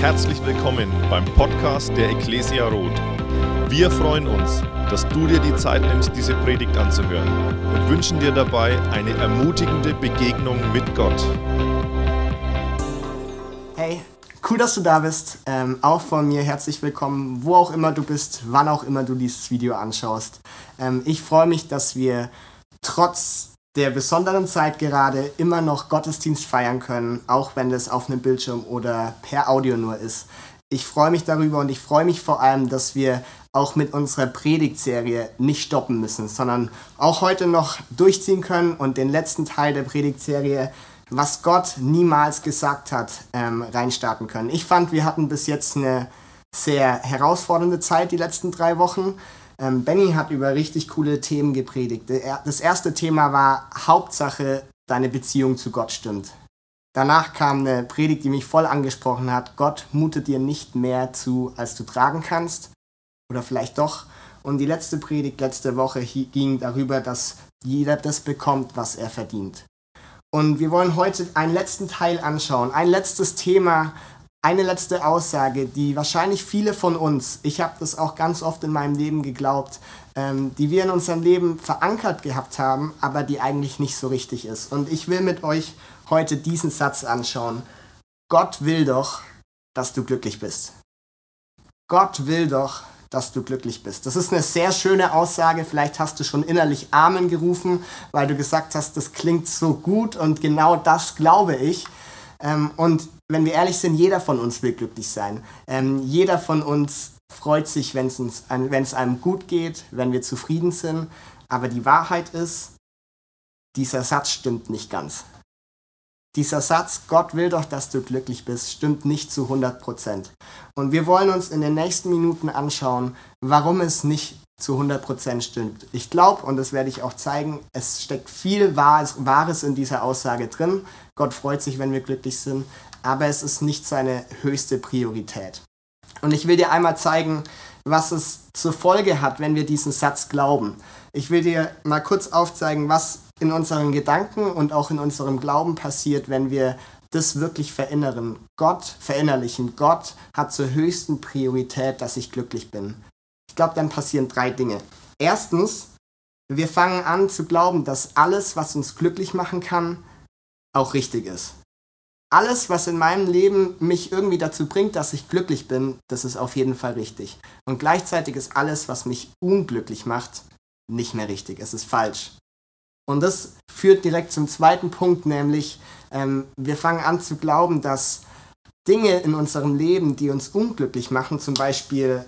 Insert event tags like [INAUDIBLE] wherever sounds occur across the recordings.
Herzlich willkommen beim Podcast der Ecclesia Roth. Wir freuen uns, dass du dir die Zeit nimmst, diese Predigt anzuhören und wünschen dir dabei eine ermutigende Begegnung mit Gott. Hey, cool, dass du da bist. Ähm, auch von mir herzlich willkommen, wo auch immer du bist, wann auch immer du dieses Video anschaust. Ähm, ich freue mich, dass wir trotz der besonderen Zeit gerade immer noch Gottesdienst feiern können, auch wenn das auf einem Bildschirm oder per Audio nur ist. Ich freue mich darüber und ich freue mich vor allem, dass wir auch mit unserer Predigtserie nicht stoppen müssen, sondern auch heute noch durchziehen können und den letzten Teil der Predigtserie, was Gott niemals gesagt hat, ähm, reinstarten können. Ich fand, wir hatten bis jetzt eine sehr herausfordernde Zeit die letzten drei Wochen. Ähm, Benny hat über richtig coole Themen gepredigt. Das erste Thema war Hauptsache, deine Beziehung zu Gott stimmt. Danach kam eine Predigt, die mich voll angesprochen hat. Gott mutet dir nicht mehr zu, als du tragen kannst. Oder vielleicht doch. Und die letzte Predigt letzte Woche ging darüber, dass jeder das bekommt, was er verdient. Und wir wollen heute einen letzten Teil anschauen, ein letztes Thema, eine letzte Aussage, die wahrscheinlich viele von uns, ich habe das auch ganz oft in meinem Leben geglaubt, ähm, die wir in unserem Leben verankert gehabt haben, aber die eigentlich nicht so richtig ist. Und ich will mit euch heute diesen Satz anschauen. Gott will doch, dass du glücklich bist. Gott will doch, dass du glücklich bist. Das ist eine sehr schöne Aussage. Vielleicht hast du schon innerlich Amen gerufen, weil du gesagt hast, das klingt so gut und genau das glaube ich. Ähm, und wenn wir ehrlich sind, jeder von uns will glücklich sein. Ähm, jeder von uns freut sich, wenn es einem gut geht, wenn wir zufrieden sind. Aber die Wahrheit ist, dieser Satz stimmt nicht ganz. Dieser Satz, Gott will doch, dass du glücklich bist, stimmt nicht zu 100 Prozent. Und wir wollen uns in den nächsten Minuten anschauen, warum es nicht zu 100 Prozent stimmt. Ich glaube, und das werde ich auch zeigen, es steckt viel Wahres in dieser Aussage drin. Gott freut sich, wenn wir glücklich sind, aber es ist nicht seine höchste Priorität. Und ich will dir einmal zeigen, was es zur Folge hat, wenn wir diesen Satz glauben. Ich will dir mal kurz aufzeigen, was in unseren Gedanken und auch in unserem Glauben passiert, wenn wir das wirklich verinnern. Gott verinnerlichen. Gott hat zur höchsten Priorität, dass ich glücklich bin. Ich glaube, dann passieren drei Dinge. Erstens, wir fangen an zu glauben, dass alles, was uns glücklich machen kann, auch richtig ist. Alles, was in meinem Leben mich irgendwie dazu bringt, dass ich glücklich bin, das ist auf jeden Fall richtig. Und gleichzeitig ist alles, was mich unglücklich macht, nicht mehr richtig. Es ist falsch. Und das führt direkt zum zweiten Punkt, nämlich ähm, wir fangen an zu glauben, dass Dinge in unserem Leben, die uns unglücklich machen, zum Beispiel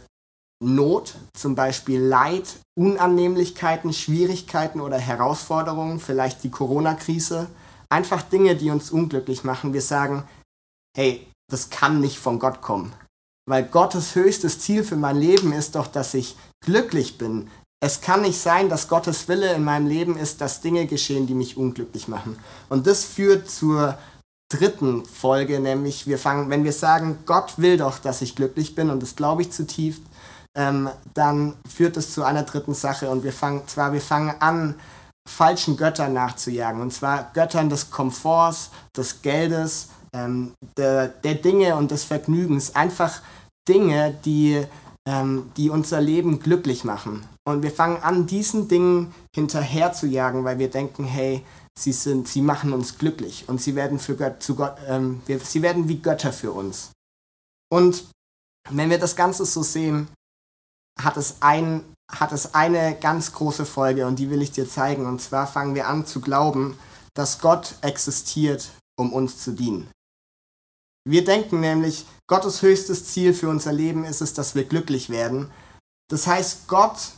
Not, zum Beispiel Leid, Unannehmlichkeiten, Schwierigkeiten oder Herausforderungen, vielleicht die Corona-Krise, einfach Dinge, die uns unglücklich machen. Wir sagen, hey, das kann nicht von Gott kommen. Weil Gottes höchstes Ziel für mein Leben ist doch, dass ich glücklich bin, es kann nicht sein, dass Gottes Wille in meinem Leben ist, dass Dinge geschehen, die mich unglücklich machen. Und das führt zur dritten Folge, nämlich wir fangen, wenn wir sagen, Gott will doch, dass ich glücklich bin, und das glaube ich zutiefst, ähm, dann führt es zu einer dritten Sache. Und wir fangen zwar, wir fangen an, falschen Göttern nachzujagen. Und zwar Göttern des Komforts, des Geldes, ähm, der, der Dinge und des Vergnügens. Einfach Dinge, die ähm, die unser Leben glücklich machen. Und wir fangen an, diesen Dingen hinterher zu jagen, weil wir denken, hey, sie, sind, sie machen uns glücklich und sie werden, für Gott, zu Gott, ähm, wir, sie werden wie Götter für uns. Und wenn wir das Ganze so sehen, hat es, ein, hat es eine ganz große Folge und die will ich dir zeigen. Und zwar fangen wir an zu glauben, dass Gott existiert, um uns zu dienen. Wir denken nämlich, Gottes höchstes Ziel für unser Leben ist es, dass wir glücklich werden. Das heißt, Gott,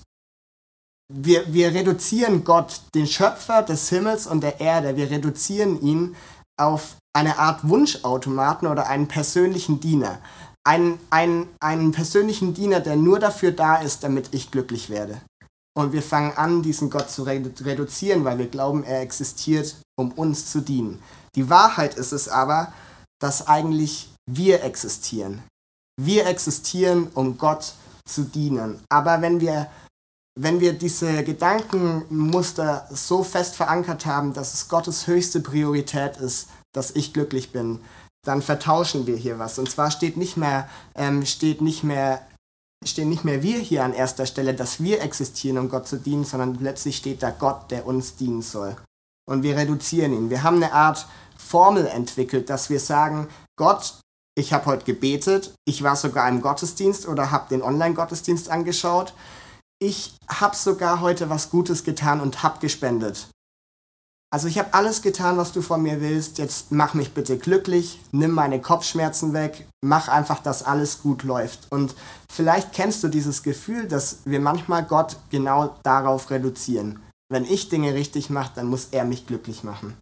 wir, wir reduzieren Gott, den Schöpfer des Himmels und der Erde, wir reduzieren ihn auf eine Art Wunschautomaten oder einen persönlichen Diener. Einen, einen, einen persönlichen Diener, der nur dafür da ist, damit ich glücklich werde. Und wir fangen an, diesen Gott zu reduzieren, weil wir glauben, er existiert, um uns zu dienen. Die Wahrheit ist es aber, dass eigentlich wir existieren. Wir existieren, um Gott zu dienen. Aber wenn wir, wenn wir diese Gedankenmuster so fest verankert haben, dass es Gottes höchste Priorität ist, dass ich glücklich bin, dann vertauschen wir hier was. Und zwar steht nicht mehr, ähm, steht nicht mehr, stehen nicht mehr wir hier an erster Stelle, dass wir existieren, um Gott zu dienen, sondern plötzlich steht da Gott, der uns dienen soll. Und wir reduzieren ihn. Wir haben eine Art Formel entwickelt, dass wir sagen, Gott, ich habe heute gebetet, ich war sogar im Gottesdienst oder habe den Online-Gottesdienst angeschaut, ich habe sogar heute was Gutes getan und habe gespendet. Also ich habe alles getan, was du von mir willst. Jetzt mach mich bitte glücklich, nimm meine Kopfschmerzen weg, mach einfach, dass alles gut läuft. Und vielleicht kennst du dieses Gefühl, dass wir manchmal Gott genau darauf reduzieren. Wenn ich Dinge richtig mache, dann muss er mich glücklich machen.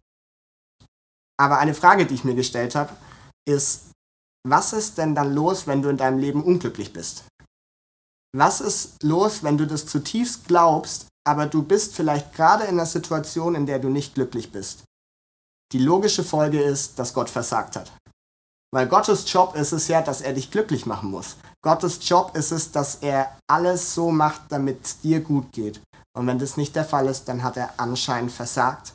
Aber eine Frage, die ich mir gestellt habe, ist, was ist denn dann los, wenn du in deinem Leben unglücklich bist? Was ist los, wenn du das zutiefst glaubst, aber du bist vielleicht gerade in einer Situation, in der du nicht glücklich bist? Die logische Folge ist, dass Gott versagt hat. Weil Gottes Job ist es ja, dass er dich glücklich machen muss. Gottes Job ist es, dass er alles so macht, damit es dir gut geht. Und wenn das nicht der Fall ist, dann hat er anscheinend versagt.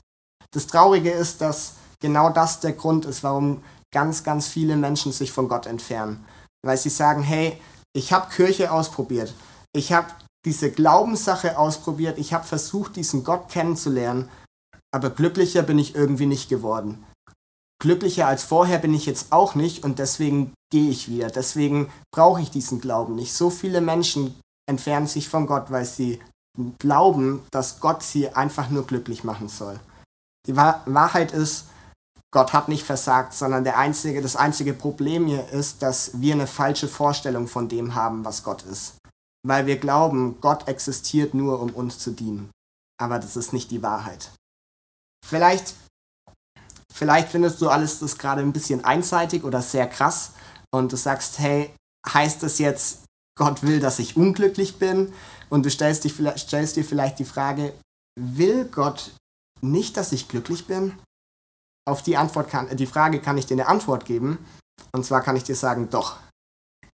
Das Traurige ist, dass genau das der Grund ist, warum ganz, ganz viele Menschen sich von Gott entfernen. Weil sie sagen, hey, ich habe Kirche ausprobiert. Ich habe diese Glaubenssache ausprobiert. Ich habe versucht, diesen Gott kennenzulernen. Aber glücklicher bin ich irgendwie nicht geworden. Glücklicher als vorher bin ich jetzt auch nicht und deswegen gehe ich wieder. Deswegen brauche ich diesen Glauben nicht. So viele Menschen entfernen sich von Gott, weil sie glauben, dass Gott sie einfach nur glücklich machen soll. Die Wahrheit ist, Gott hat nicht versagt, sondern der einzige, das einzige Problem hier ist, dass wir eine falsche Vorstellung von dem haben, was Gott ist. Weil wir glauben, Gott existiert nur, um uns zu dienen. Aber das ist nicht die Wahrheit. Vielleicht, vielleicht findest du alles das gerade ein bisschen einseitig oder sehr krass und du sagst, hey, heißt das jetzt, Gott will, dass ich unglücklich bin? Und du stellst, dich, stellst dir vielleicht die Frage, will Gott nicht, dass ich glücklich bin? auf die Antwort kann, die Frage kann ich dir eine Antwort geben. Und zwar kann ich dir sagen, doch.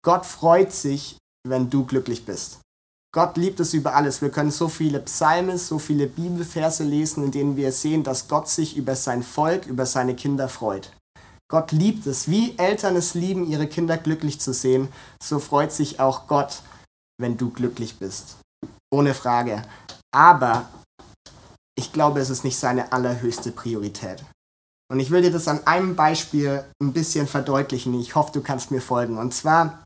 Gott freut sich, wenn du glücklich bist. Gott liebt es über alles. Wir können so viele Psalme, so viele Bibelverse lesen, in denen wir sehen, dass Gott sich über sein Volk, über seine Kinder freut. Gott liebt es, wie Eltern es lieben, ihre Kinder glücklich zu sehen, so freut sich auch Gott, wenn du glücklich bist. Ohne Frage. Aber ich glaube, es ist nicht seine allerhöchste Priorität. Und ich will dir das an einem Beispiel ein bisschen verdeutlichen. Ich hoffe, du kannst mir folgen. Und zwar,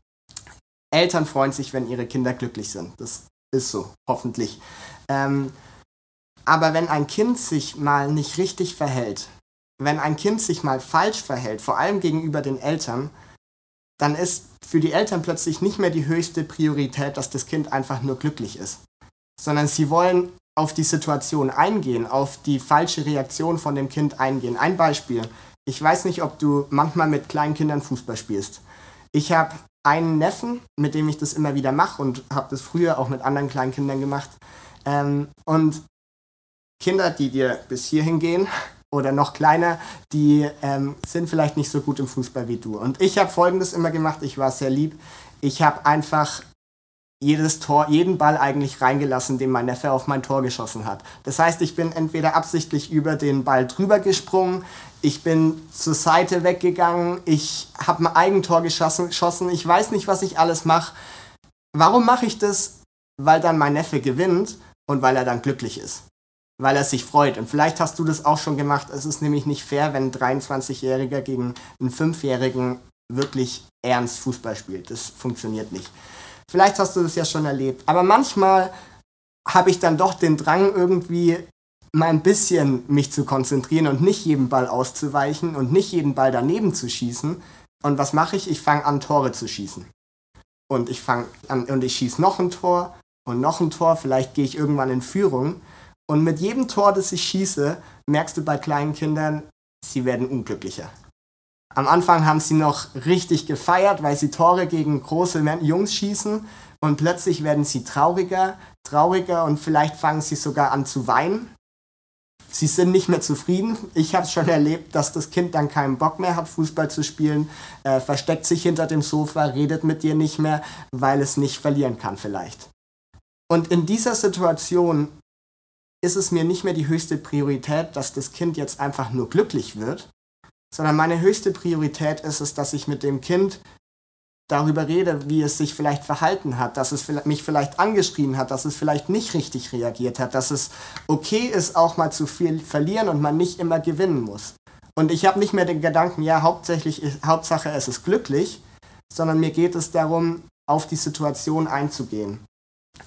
Eltern freuen sich, wenn ihre Kinder glücklich sind. Das ist so, hoffentlich. Ähm, aber wenn ein Kind sich mal nicht richtig verhält, wenn ein Kind sich mal falsch verhält, vor allem gegenüber den Eltern, dann ist für die Eltern plötzlich nicht mehr die höchste Priorität, dass das Kind einfach nur glücklich ist, sondern sie wollen auf die Situation eingehen, auf die falsche Reaktion von dem Kind eingehen. Ein Beispiel. Ich weiß nicht, ob du manchmal mit kleinen Kindern Fußball spielst. Ich habe einen Neffen, mit dem ich das immer wieder mache und habe das früher auch mit anderen kleinen Kindern gemacht. Ähm, und Kinder, die dir bis hierhin gehen [LAUGHS] oder noch kleiner, die ähm, sind vielleicht nicht so gut im Fußball wie du. Und ich habe Folgendes immer gemacht, ich war sehr lieb. Ich habe einfach jedes Tor, jeden Ball eigentlich reingelassen, den mein Neffe auf mein Tor geschossen hat. Das heißt, ich bin entweder absichtlich über den Ball drüber gesprungen, ich bin zur Seite weggegangen, ich habe ein Eigentor geschossen, ich weiß nicht, was ich alles mache. Warum mache ich das? Weil dann mein Neffe gewinnt und weil er dann glücklich ist. Weil er sich freut. Und vielleicht hast du das auch schon gemacht. Es ist nämlich nicht fair, wenn ein 23-Jähriger gegen einen 5-Jährigen wirklich ernst Fußball spielt. Das funktioniert nicht. Vielleicht hast du das ja schon erlebt. Aber manchmal habe ich dann doch den Drang, irgendwie mal ein bisschen mich zu konzentrieren und nicht jeden Ball auszuweichen und nicht jeden Ball daneben zu schießen. Und was mache ich? Ich fange an, Tore zu schießen. Und ich fange an und ich schieße noch ein Tor und noch ein Tor. Vielleicht gehe ich irgendwann in Führung. Und mit jedem Tor, das ich schieße, merkst du bei kleinen Kindern, sie werden unglücklicher. Am Anfang haben sie noch richtig gefeiert, weil sie Tore gegen große Jungs schießen und plötzlich werden sie trauriger, trauriger und vielleicht fangen sie sogar an zu weinen. Sie sind nicht mehr zufrieden. Ich habe schon erlebt, dass das Kind dann keinen Bock mehr hat, Fußball zu spielen, äh, versteckt sich hinter dem Sofa, redet mit dir nicht mehr, weil es nicht verlieren kann vielleicht. Und in dieser Situation ist es mir nicht mehr die höchste Priorität, dass das Kind jetzt einfach nur glücklich wird, sondern meine höchste Priorität ist es, dass ich mit dem Kind darüber rede, wie es sich vielleicht verhalten hat, dass es mich vielleicht angeschrien hat, dass es vielleicht nicht richtig reagiert hat, dass es okay ist, auch mal zu viel verlieren und man nicht immer gewinnen muss. Und ich habe nicht mehr den Gedanken, ja, hauptsächlich, Hauptsache es ist glücklich, sondern mir geht es darum, auf die Situation einzugehen.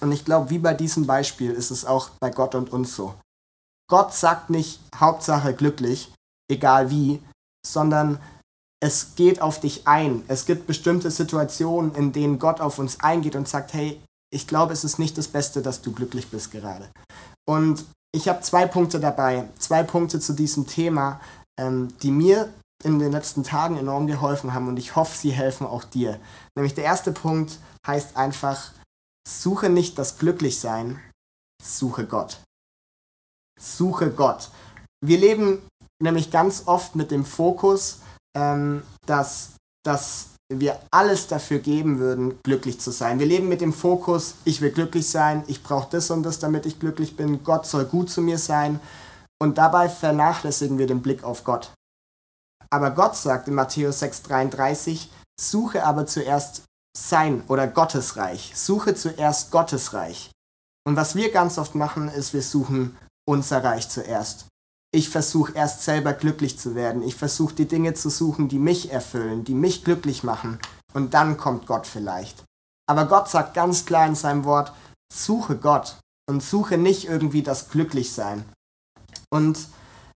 Und ich glaube, wie bei diesem Beispiel ist es auch bei Gott und uns so. Gott sagt nicht Hauptsache glücklich, egal wie, sondern es geht auf dich ein. Es gibt bestimmte Situationen, in denen Gott auf uns eingeht und sagt, hey, ich glaube, es ist nicht das Beste, dass du glücklich bist gerade. Und ich habe zwei Punkte dabei, zwei Punkte zu diesem Thema, ähm, die mir in den letzten Tagen enorm geholfen haben und ich hoffe, sie helfen auch dir. Nämlich der erste Punkt heißt einfach, suche nicht das Glücklichsein, suche Gott. Suche Gott. Wir leben nämlich ganz oft mit dem Fokus, ähm, dass, dass wir alles dafür geben würden, glücklich zu sein. Wir leben mit dem Fokus, ich will glücklich sein, ich brauche das und das, damit ich glücklich bin, Gott soll gut zu mir sein. Und dabei vernachlässigen wir den Blick auf Gott. Aber Gott sagt in Matthäus 6,33, suche aber zuerst sein oder Gottes Reich. Suche zuerst Gottes Reich. Und was wir ganz oft machen, ist, wir suchen unser Reich zuerst. Ich versuche erst selber glücklich zu werden. Ich versuche die Dinge zu suchen, die mich erfüllen, die mich glücklich machen. Und dann kommt Gott vielleicht. Aber Gott sagt ganz klar in seinem Wort, suche Gott und suche nicht irgendwie das Glücklichsein. Und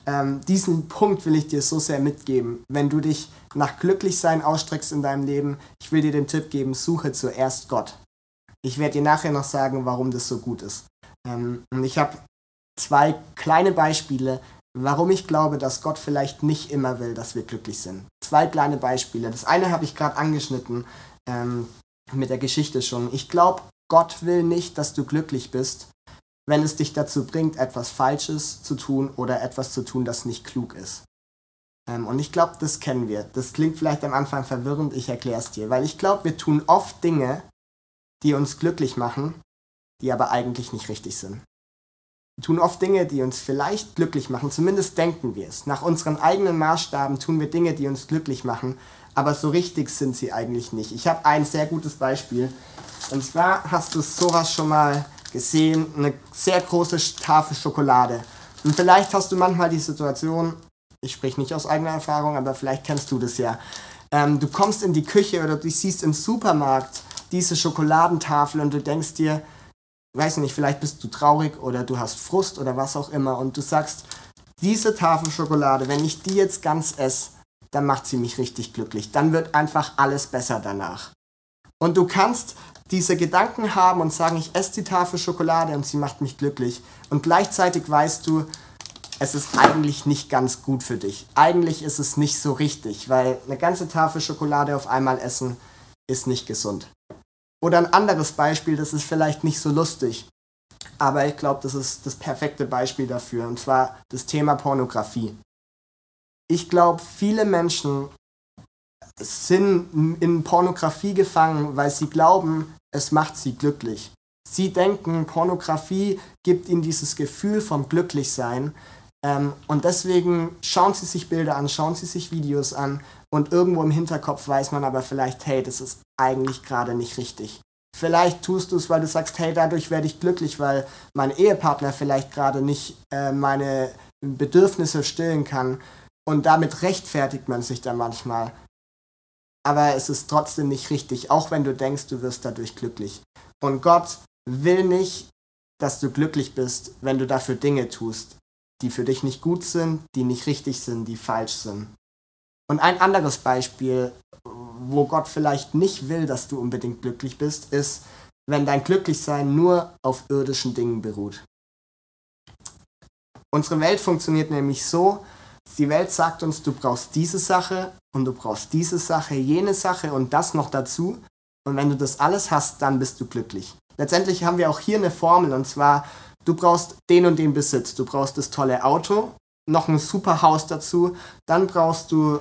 ähm, diesen Punkt will ich dir so sehr mitgeben. Wenn du dich nach Glücklichsein ausstreckst in deinem Leben, ich will dir den Tipp geben, suche zuerst Gott. Ich werde dir nachher noch sagen, warum das so gut ist. Ähm, und ich habe zwei kleine Beispiele, warum ich glaube, dass Gott vielleicht nicht immer will, dass wir glücklich sind. Zwei kleine Beispiele. Das eine habe ich gerade angeschnitten ähm, mit der Geschichte schon. Ich glaube, Gott will nicht, dass du glücklich bist, wenn es dich dazu bringt, etwas Falsches zu tun oder etwas zu tun, das nicht klug ist. Ähm, und ich glaube, das kennen wir. Das klingt vielleicht am Anfang verwirrend, ich erkläre es dir. Weil ich glaube, wir tun oft Dinge, die uns glücklich machen, die aber eigentlich nicht richtig sind. Tun oft Dinge, die uns vielleicht glücklich machen, zumindest denken wir es. Nach unseren eigenen Maßstaben tun wir Dinge, die uns glücklich machen, aber so richtig sind sie eigentlich nicht. Ich habe ein sehr gutes Beispiel. Und zwar hast du sowas schon mal gesehen, eine sehr große Tafel Schokolade. Und vielleicht hast du manchmal die Situation, ich spreche nicht aus eigener Erfahrung, aber vielleicht kennst du das ja. Ähm, du kommst in die Küche oder du siehst im Supermarkt diese Schokoladentafel und du denkst dir, weiß nicht, vielleicht bist du traurig oder du hast Frust oder was auch immer und du sagst, diese Tafel Schokolade, wenn ich die jetzt ganz esse, dann macht sie mich richtig glücklich. Dann wird einfach alles besser danach. Und du kannst diese Gedanken haben und sagen, ich esse die Tafel Schokolade und sie macht mich glücklich. Und gleichzeitig weißt du, es ist eigentlich nicht ganz gut für dich. Eigentlich ist es nicht so richtig, weil eine ganze Tafel Schokolade auf einmal essen ist nicht gesund. Oder ein anderes Beispiel, das ist vielleicht nicht so lustig, aber ich glaube, das ist das perfekte Beispiel dafür, und zwar das Thema Pornografie. Ich glaube, viele Menschen sind in Pornografie gefangen, weil sie glauben, es macht sie glücklich. Sie denken, Pornografie gibt ihnen dieses Gefühl vom Glücklichsein. Ähm, und deswegen schauen sie sich Bilder an, schauen sie sich Videos an und irgendwo im Hinterkopf weiß man aber vielleicht, hey, das ist eigentlich gerade nicht richtig. Vielleicht tust du es, weil du sagst, hey, dadurch werde ich glücklich, weil mein Ehepartner vielleicht gerade nicht äh, meine Bedürfnisse stillen kann. Und damit rechtfertigt man sich dann manchmal aber es ist trotzdem nicht richtig, auch wenn du denkst, du wirst dadurch glücklich. Und Gott will nicht, dass du glücklich bist, wenn du dafür Dinge tust, die für dich nicht gut sind, die nicht richtig sind, die falsch sind. Und ein anderes Beispiel, wo Gott vielleicht nicht will, dass du unbedingt glücklich bist, ist, wenn dein Glücklichsein nur auf irdischen Dingen beruht. Unsere Welt funktioniert nämlich so, die Welt sagt uns, du brauchst diese Sache und du brauchst diese Sache, jene Sache und das noch dazu. Und wenn du das alles hast, dann bist du glücklich. Letztendlich haben wir auch hier eine Formel und zwar, du brauchst den und den Besitz. Du brauchst das tolle Auto, noch ein super Haus dazu, dann brauchst du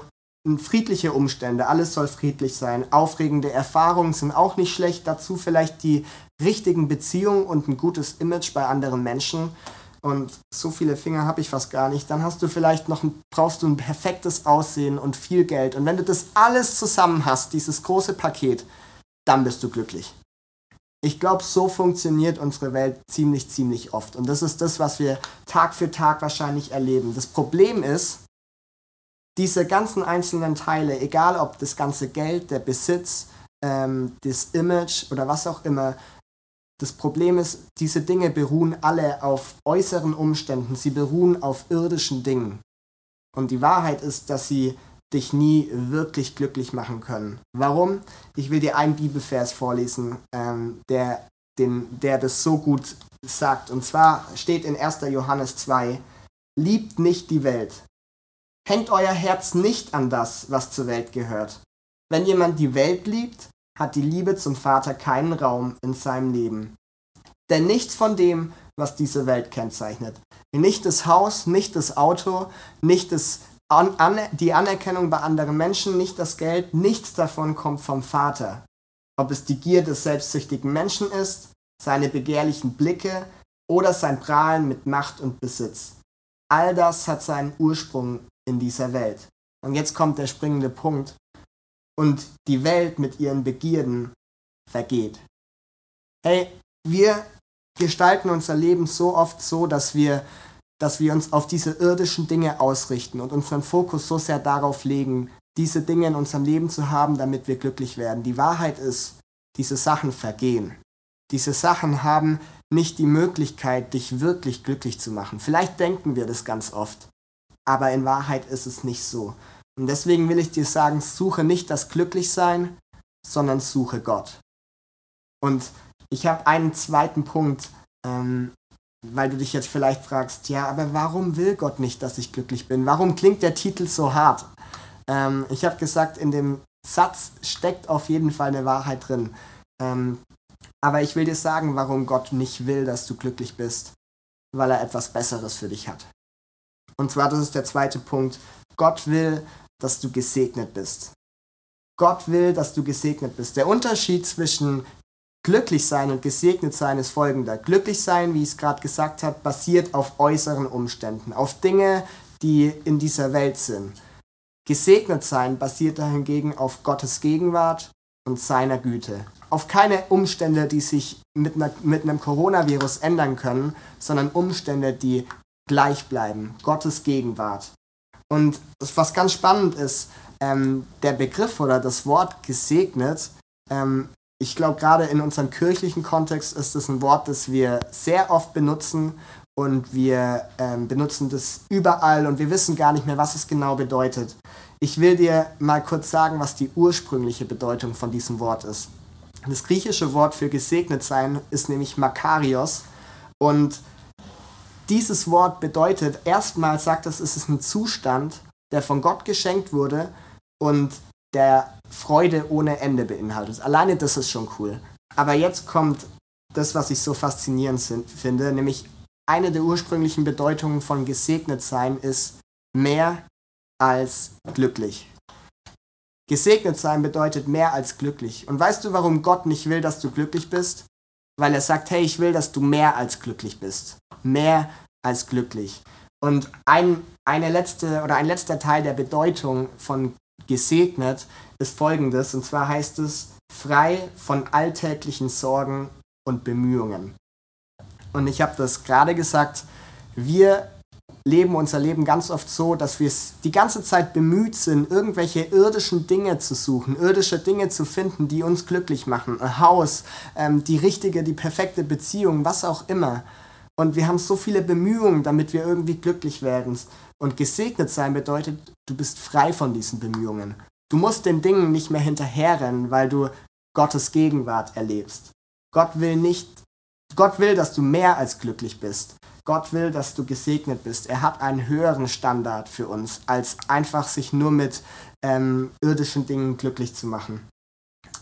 friedliche Umstände, alles soll friedlich sein. Aufregende Erfahrungen sind auch nicht schlecht. Dazu vielleicht die richtigen Beziehungen und ein gutes Image bei anderen Menschen. und so viele Finger habe ich fast gar nicht, dann hast du vielleicht noch ein, brauchst du ein perfektes Aussehen und viel Geld. Und wenn du das alles zusammen hast, dieses große Paket, dann bist du glücklich. Ich glaube, so funktioniert unsere Welt ziemlich, ziemlich oft. Und das ist das, was wir Tag für Tag wahrscheinlich erleben. Das Problem ist, diese ganzen einzelnen Teile, egal ob das ganze Geld, der Besitz, ähm, das Image oder was auch immer, das Problem ist, diese Dinge beruhen alle auf äußeren Umständen, sie beruhen auf irdischen Dingen. Und die Wahrheit ist, dass sie dich nie wirklich glücklich machen können. Warum? Ich will dir einen Bibelvers vorlesen, ähm, der, den, der das so gut sagt. Und zwar steht in 1. Johannes 2, liebt nicht die Welt. Hängt euer Herz nicht an das, was zur Welt gehört. Wenn jemand die Welt liebt, hat die Liebe zum Vater keinen Raum in seinem Leben. Denn nichts von dem, was diese Welt kennzeichnet, nicht das Haus, nicht das Auto, nicht das an, an, die Anerkennung bei anderen Menschen, nicht das Geld, nichts davon kommt vom Vater. Ob es die Gier des selbstsüchtigen Menschen ist, seine begehrlichen Blicke oder sein Prahlen mit Macht und Besitz. All das hat seinen Ursprung in dieser Welt. Und jetzt kommt der springende Punkt und die Welt mit ihren Begierden vergeht. Hey, wir gestalten unser Leben so oft so, dass wir, dass wir uns auf diese irdischen Dinge ausrichten und unseren Fokus so sehr darauf legen, diese Dinge in unserem Leben zu haben, damit wir glücklich werden. Die Wahrheit ist, diese Sachen vergehen. Diese Sachen haben nicht die Möglichkeit, dich wirklich glücklich zu machen. Vielleicht denken wir das ganz oft, aber in Wahrheit ist es nicht so. Und deswegen will ich dir sagen, suche nicht das Glücklichsein, sondern suche Gott. Und ich habe einen zweiten Punkt, ähm, weil du dich jetzt vielleicht fragst, ja, aber warum will Gott nicht, dass ich glücklich bin? Warum klingt der Titel so hart? Ähm, ich habe gesagt, in dem Satz steckt auf jeden Fall eine Wahrheit drin. Ähm, aber ich will dir sagen, warum Gott nicht will, dass du glücklich bist, weil er etwas Besseres für dich hat. Und zwar, das ist der zweite Punkt. Gott will, dass du gesegnet bist. Gott will, dass du gesegnet bist. Der Unterschied zwischen glücklich sein und gesegnet sein ist folgender. Glücklich sein, wie ich es gerade gesagt habe, basiert auf äußeren Umständen, auf Dinge, die in dieser Welt sind. Gesegnet sein basiert dahingegen auf Gottes Gegenwart und seiner Güte. Auf keine Umstände, die sich mit, einer, mit einem Coronavirus ändern können, sondern Umstände, die gleich bleiben. Gottes Gegenwart. Und was ganz spannend ist, ähm, der Begriff oder das Wort gesegnet, ähm, ich glaube, gerade in unserem kirchlichen Kontext ist es ein Wort, das wir sehr oft benutzen und wir ähm, benutzen das überall und wir wissen gar nicht mehr, was es genau bedeutet. Ich will dir mal kurz sagen, was die ursprüngliche Bedeutung von diesem Wort ist. Das griechische Wort für gesegnet sein ist nämlich Makarios und dieses Wort bedeutet, erstmal sagt es, es ist ein Zustand, der von Gott geschenkt wurde und der Freude ohne Ende beinhaltet. Alleine das ist schon cool. Aber jetzt kommt das, was ich so faszinierend finde, nämlich eine der ursprünglichen Bedeutungen von gesegnet sein ist mehr als glücklich. Gesegnet sein bedeutet mehr als glücklich. Und weißt du, warum Gott nicht will, dass du glücklich bist? Weil er sagt, hey, ich will, dass du mehr als glücklich bist. Mehr als glücklich. Und ein, eine letzte oder ein letzter Teil der Bedeutung von gesegnet ist folgendes. Und zwar heißt es frei von alltäglichen Sorgen und Bemühungen. Und ich habe das gerade gesagt, wir leben unser Leben ganz oft so, dass wir die ganze Zeit bemüht sind, irgendwelche irdischen Dinge zu suchen, irdische Dinge zu finden, die uns glücklich machen. Ein Haus, ähm, die richtige, die perfekte Beziehung, was auch immer. Und wir haben so viele Bemühungen, damit wir irgendwie glücklich werden. Und gesegnet sein bedeutet, du bist frei von diesen Bemühungen. Du musst den Dingen nicht mehr hinterherrennen, weil du Gottes Gegenwart erlebst. Gott will nicht, Gott will, dass du mehr als glücklich bist. Gott will, dass du gesegnet bist. Er hat einen höheren Standard für uns, als einfach sich nur mit ähm, irdischen Dingen glücklich zu machen.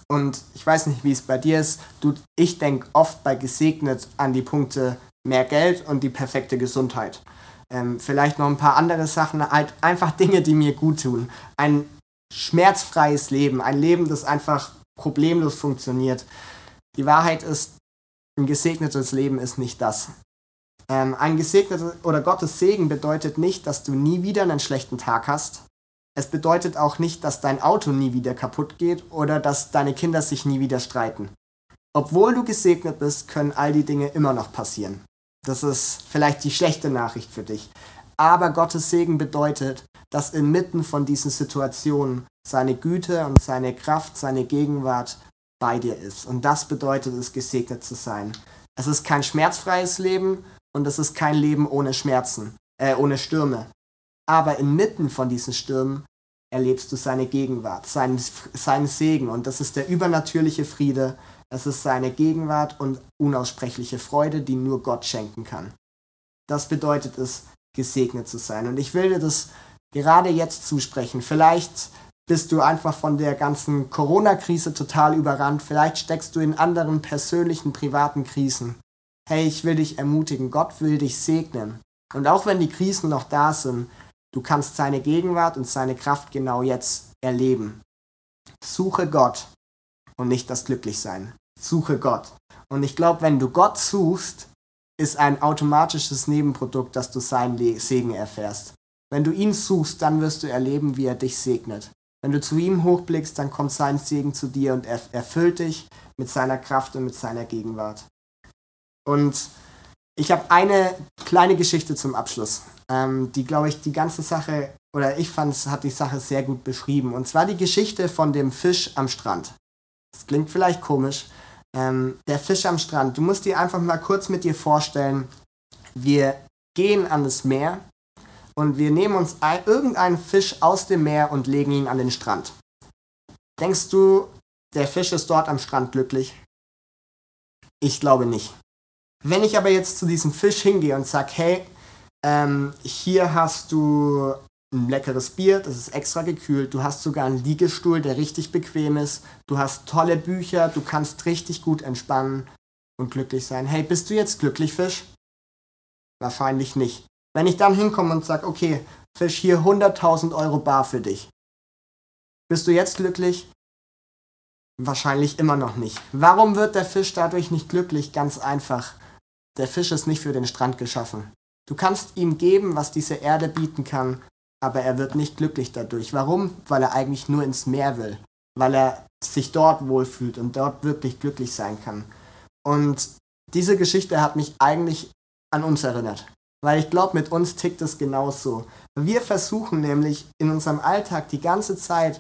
Und ich weiß nicht, wie es bei dir ist. Du, ich denke oft bei gesegnet an die Punkte mehr Geld und die perfekte Gesundheit. Ähm, vielleicht noch ein paar andere Sachen, halt einfach Dinge, die mir gut tun. Ein schmerzfreies Leben, ein Leben, das einfach problemlos funktioniert. Die Wahrheit ist, ein gesegnetes Leben ist nicht das. Ähm, ein gesegneter oder Gottes Segen bedeutet nicht, dass du nie wieder einen schlechten Tag hast. Es bedeutet auch nicht, dass dein Auto nie wieder kaputt geht oder dass deine Kinder sich nie wieder streiten. Obwohl du gesegnet bist, können all die Dinge immer noch passieren. Das ist vielleicht die schlechte Nachricht für dich. Aber Gottes Segen bedeutet, dass inmitten von diesen Situationen seine Güte und seine Kraft, seine Gegenwart bei dir ist. Und das bedeutet es, gesegnet zu sein. Es ist kein schmerzfreies Leben und es ist kein Leben ohne Schmerzen, äh, ohne Stürme. Aber inmitten von diesen Stürmen erlebst du seine Gegenwart, seinen, seinen Segen. Und das ist der übernatürliche Friede. Es ist seine Gegenwart und unaussprechliche Freude, die nur Gott schenken kann. Das bedeutet es, gesegnet zu sein. Und ich will dir das gerade jetzt zusprechen. Vielleicht bist du einfach von der ganzen Corona-Krise total überrannt. Vielleicht steckst du in anderen persönlichen, privaten Krisen. Hey, ich will dich ermutigen. Gott will dich segnen. Und auch wenn die Krisen noch da sind, du kannst seine Gegenwart und seine Kraft genau jetzt erleben. Suche Gott und nicht das Glücklichsein. Suche Gott. Und ich glaube, wenn du Gott suchst, ist ein automatisches Nebenprodukt, dass du seinen Segen erfährst. Wenn du ihn suchst, dann wirst du erleben, wie er dich segnet. Wenn du zu ihm hochblickst, dann kommt sein Segen zu dir und er erfüllt dich mit seiner Kraft und mit seiner Gegenwart. Und ich habe eine kleine Geschichte zum Abschluss, ähm, die, glaube ich, die ganze Sache, oder ich fand, es hat die Sache sehr gut beschrieben. Und zwar die Geschichte von dem Fisch am Strand. Das klingt vielleicht komisch, ähm, der Fisch am Strand. Du musst dir einfach mal kurz mit dir vorstellen, wir gehen an das Meer und wir nehmen uns ein, irgendeinen Fisch aus dem Meer und legen ihn an den Strand. Denkst du, der Fisch ist dort am Strand glücklich? Ich glaube nicht. Wenn ich aber jetzt zu diesem Fisch hingehe und sage, hey, ähm, hier hast du ein leckeres Bier, das ist extra gekühlt. Du hast sogar einen Liegestuhl, der richtig bequem ist. Du hast tolle Bücher, du kannst richtig gut entspannen und glücklich sein. Hey, bist du jetzt glücklich, Fisch? Wahrscheinlich nicht. Wenn ich dann hinkomme und sage, okay, Fisch, hier 100.000 Euro bar für dich. Bist du jetzt glücklich? Wahrscheinlich immer noch nicht. Warum wird der Fisch dadurch nicht glücklich? Ganz einfach. Der Fisch ist nicht für den Strand geschaffen. Du kannst ihm geben, was diese Erde bieten kann, aber er wird nicht glücklich dadurch. Warum? Weil er eigentlich nur ins Meer will, weil er sich dort wohlfühlt und dort wirklich glücklich sein kann. Und diese Geschichte hat mich eigentlich an uns erinnert, weil ich glaube, mit uns tickt es genauso. Wir versuchen nämlich in unserem Alltag die ganze Zeit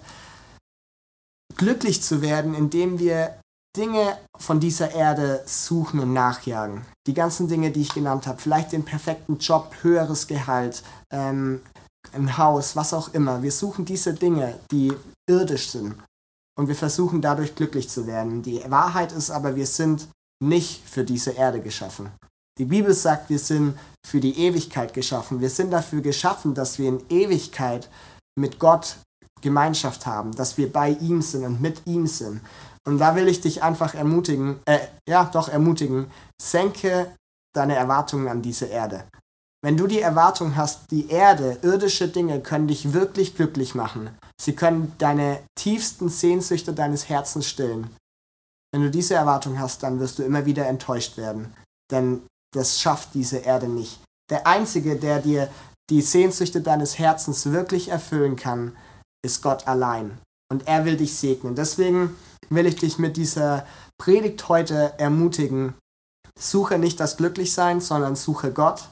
glücklich zu werden, indem wir Dinge von dieser Erde suchen und nachjagen. Die ganzen Dinge, die ich genannt habe, vielleicht den perfekten Job, höheres Gehalt, ähm, ein Haus, was auch immer. Wir suchen diese Dinge, die irdisch sind. Und wir versuchen dadurch glücklich zu werden. Die Wahrheit ist aber, wir sind nicht für diese Erde geschaffen. Die Bibel sagt, wir sind für die Ewigkeit geschaffen. Wir sind dafür geschaffen, dass wir in Ewigkeit mit Gott Gemeinschaft haben, dass wir bei ihm sind und mit ihm sind. Und da will ich dich einfach ermutigen, äh, ja, doch ermutigen, senke deine Erwartungen an diese Erde. Wenn du die Erwartung hast, die Erde, irdische Dinge können dich wirklich glücklich machen. Sie können deine tiefsten Sehnsüchte deines Herzens stillen. Wenn du diese Erwartung hast, dann wirst du immer wieder enttäuscht werden. Denn das schafft diese Erde nicht. Der Einzige, der dir die Sehnsüchte deines Herzens wirklich erfüllen kann, ist Gott allein. Und er will dich segnen. Deswegen will ich dich mit dieser Predigt heute ermutigen. Suche nicht das Glücklichsein, sondern suche Gott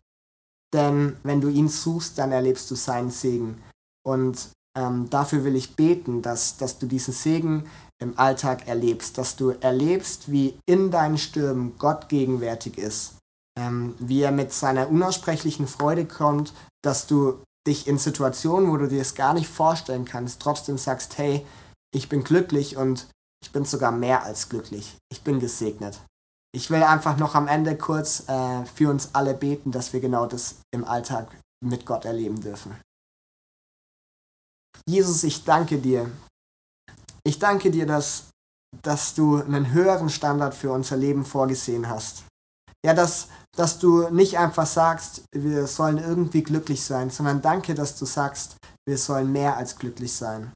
denn wenn du ihn suchst, dann erlebst du seinen Segen. Und ähm, dafür will ich beten, dass, dass du diesen Segen im Alltag erlebst, dass du erlebst, wie in deinen Stürmen Gott gegenwärtig ist, ähm, wie er mit seiner unaussprechlichen Freude kommt, dass du dich in Situationen, wo du dir es gar nicht vorstellen kannst, trotzdem sagst, hey, ich bin glücklich und ich bin sogar mehr als glücklich. Ich bin gesegnet. Ich will einfach noch am Ende kurz äh, für uns alle beten, dass wir genau das im Alltag mit Gott erleben dürfen. Jesus, ich danke dir. Ich danke dir, dass, dass du einen höheren Standard für unser Leben vorgesehen hast. Ja, dass, dass du nicht einfach sagst, wir sollen irgendwie glücklich sein, sondern danke, dass du sagst, wir sollen mehr als glücklich sein.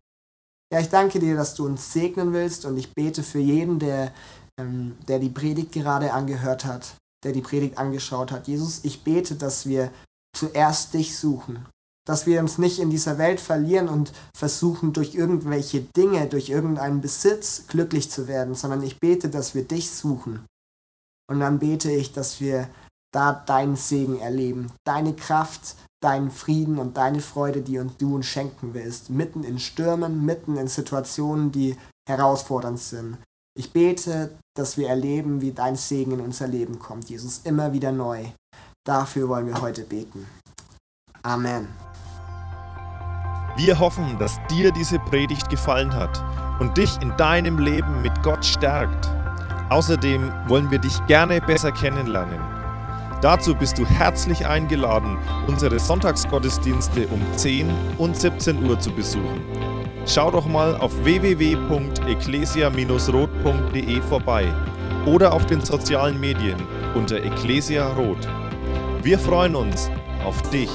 Ja, ich danke dir, dass du uns segnen willst und ich bete für jeden, der ähm, der die Predigt gerade angehört hat, der die Predigt angeschaut hat. Jesus, ich bete, dass wir zuerst dich suchen, dass wir uns nicht in dieser Welt verlieren und versuchen, durch irgendwelche Dinge, durch irgendeinen Besitz glücklich zu werden, sondern ich bete, dass wir dich suchen. Und dann bete ich, dass wir da deinen Segen erleben, deine Kraft, deinen Frieden und deine Freude, die du uns schenken willst, mitten in Stürmen, mitten in Situationen, die herausfordernd sind. Ich bete, dass wir erleben, wie dein Segen in unser Leben kommt, Jesus, immer wieder neu. Dafür wollen wir heute beten. Amen. Wir hoffen, dass dir diese Predigt gefallen hat und dich in deinem Leben mit Gott stärkt. Außerdem wollen wir dich gerne besser kennenlernen. Dazu bist du herzlich eingeladen, unsere Sonntagsgottesdienste um 10 und 17 Uhr zu besuchen. Schau doch mal auf www.ecclesia-rot.de vorbei oder auf den sozialen Medien unter Ecclesia Rot. Wir freuen uns auf dich.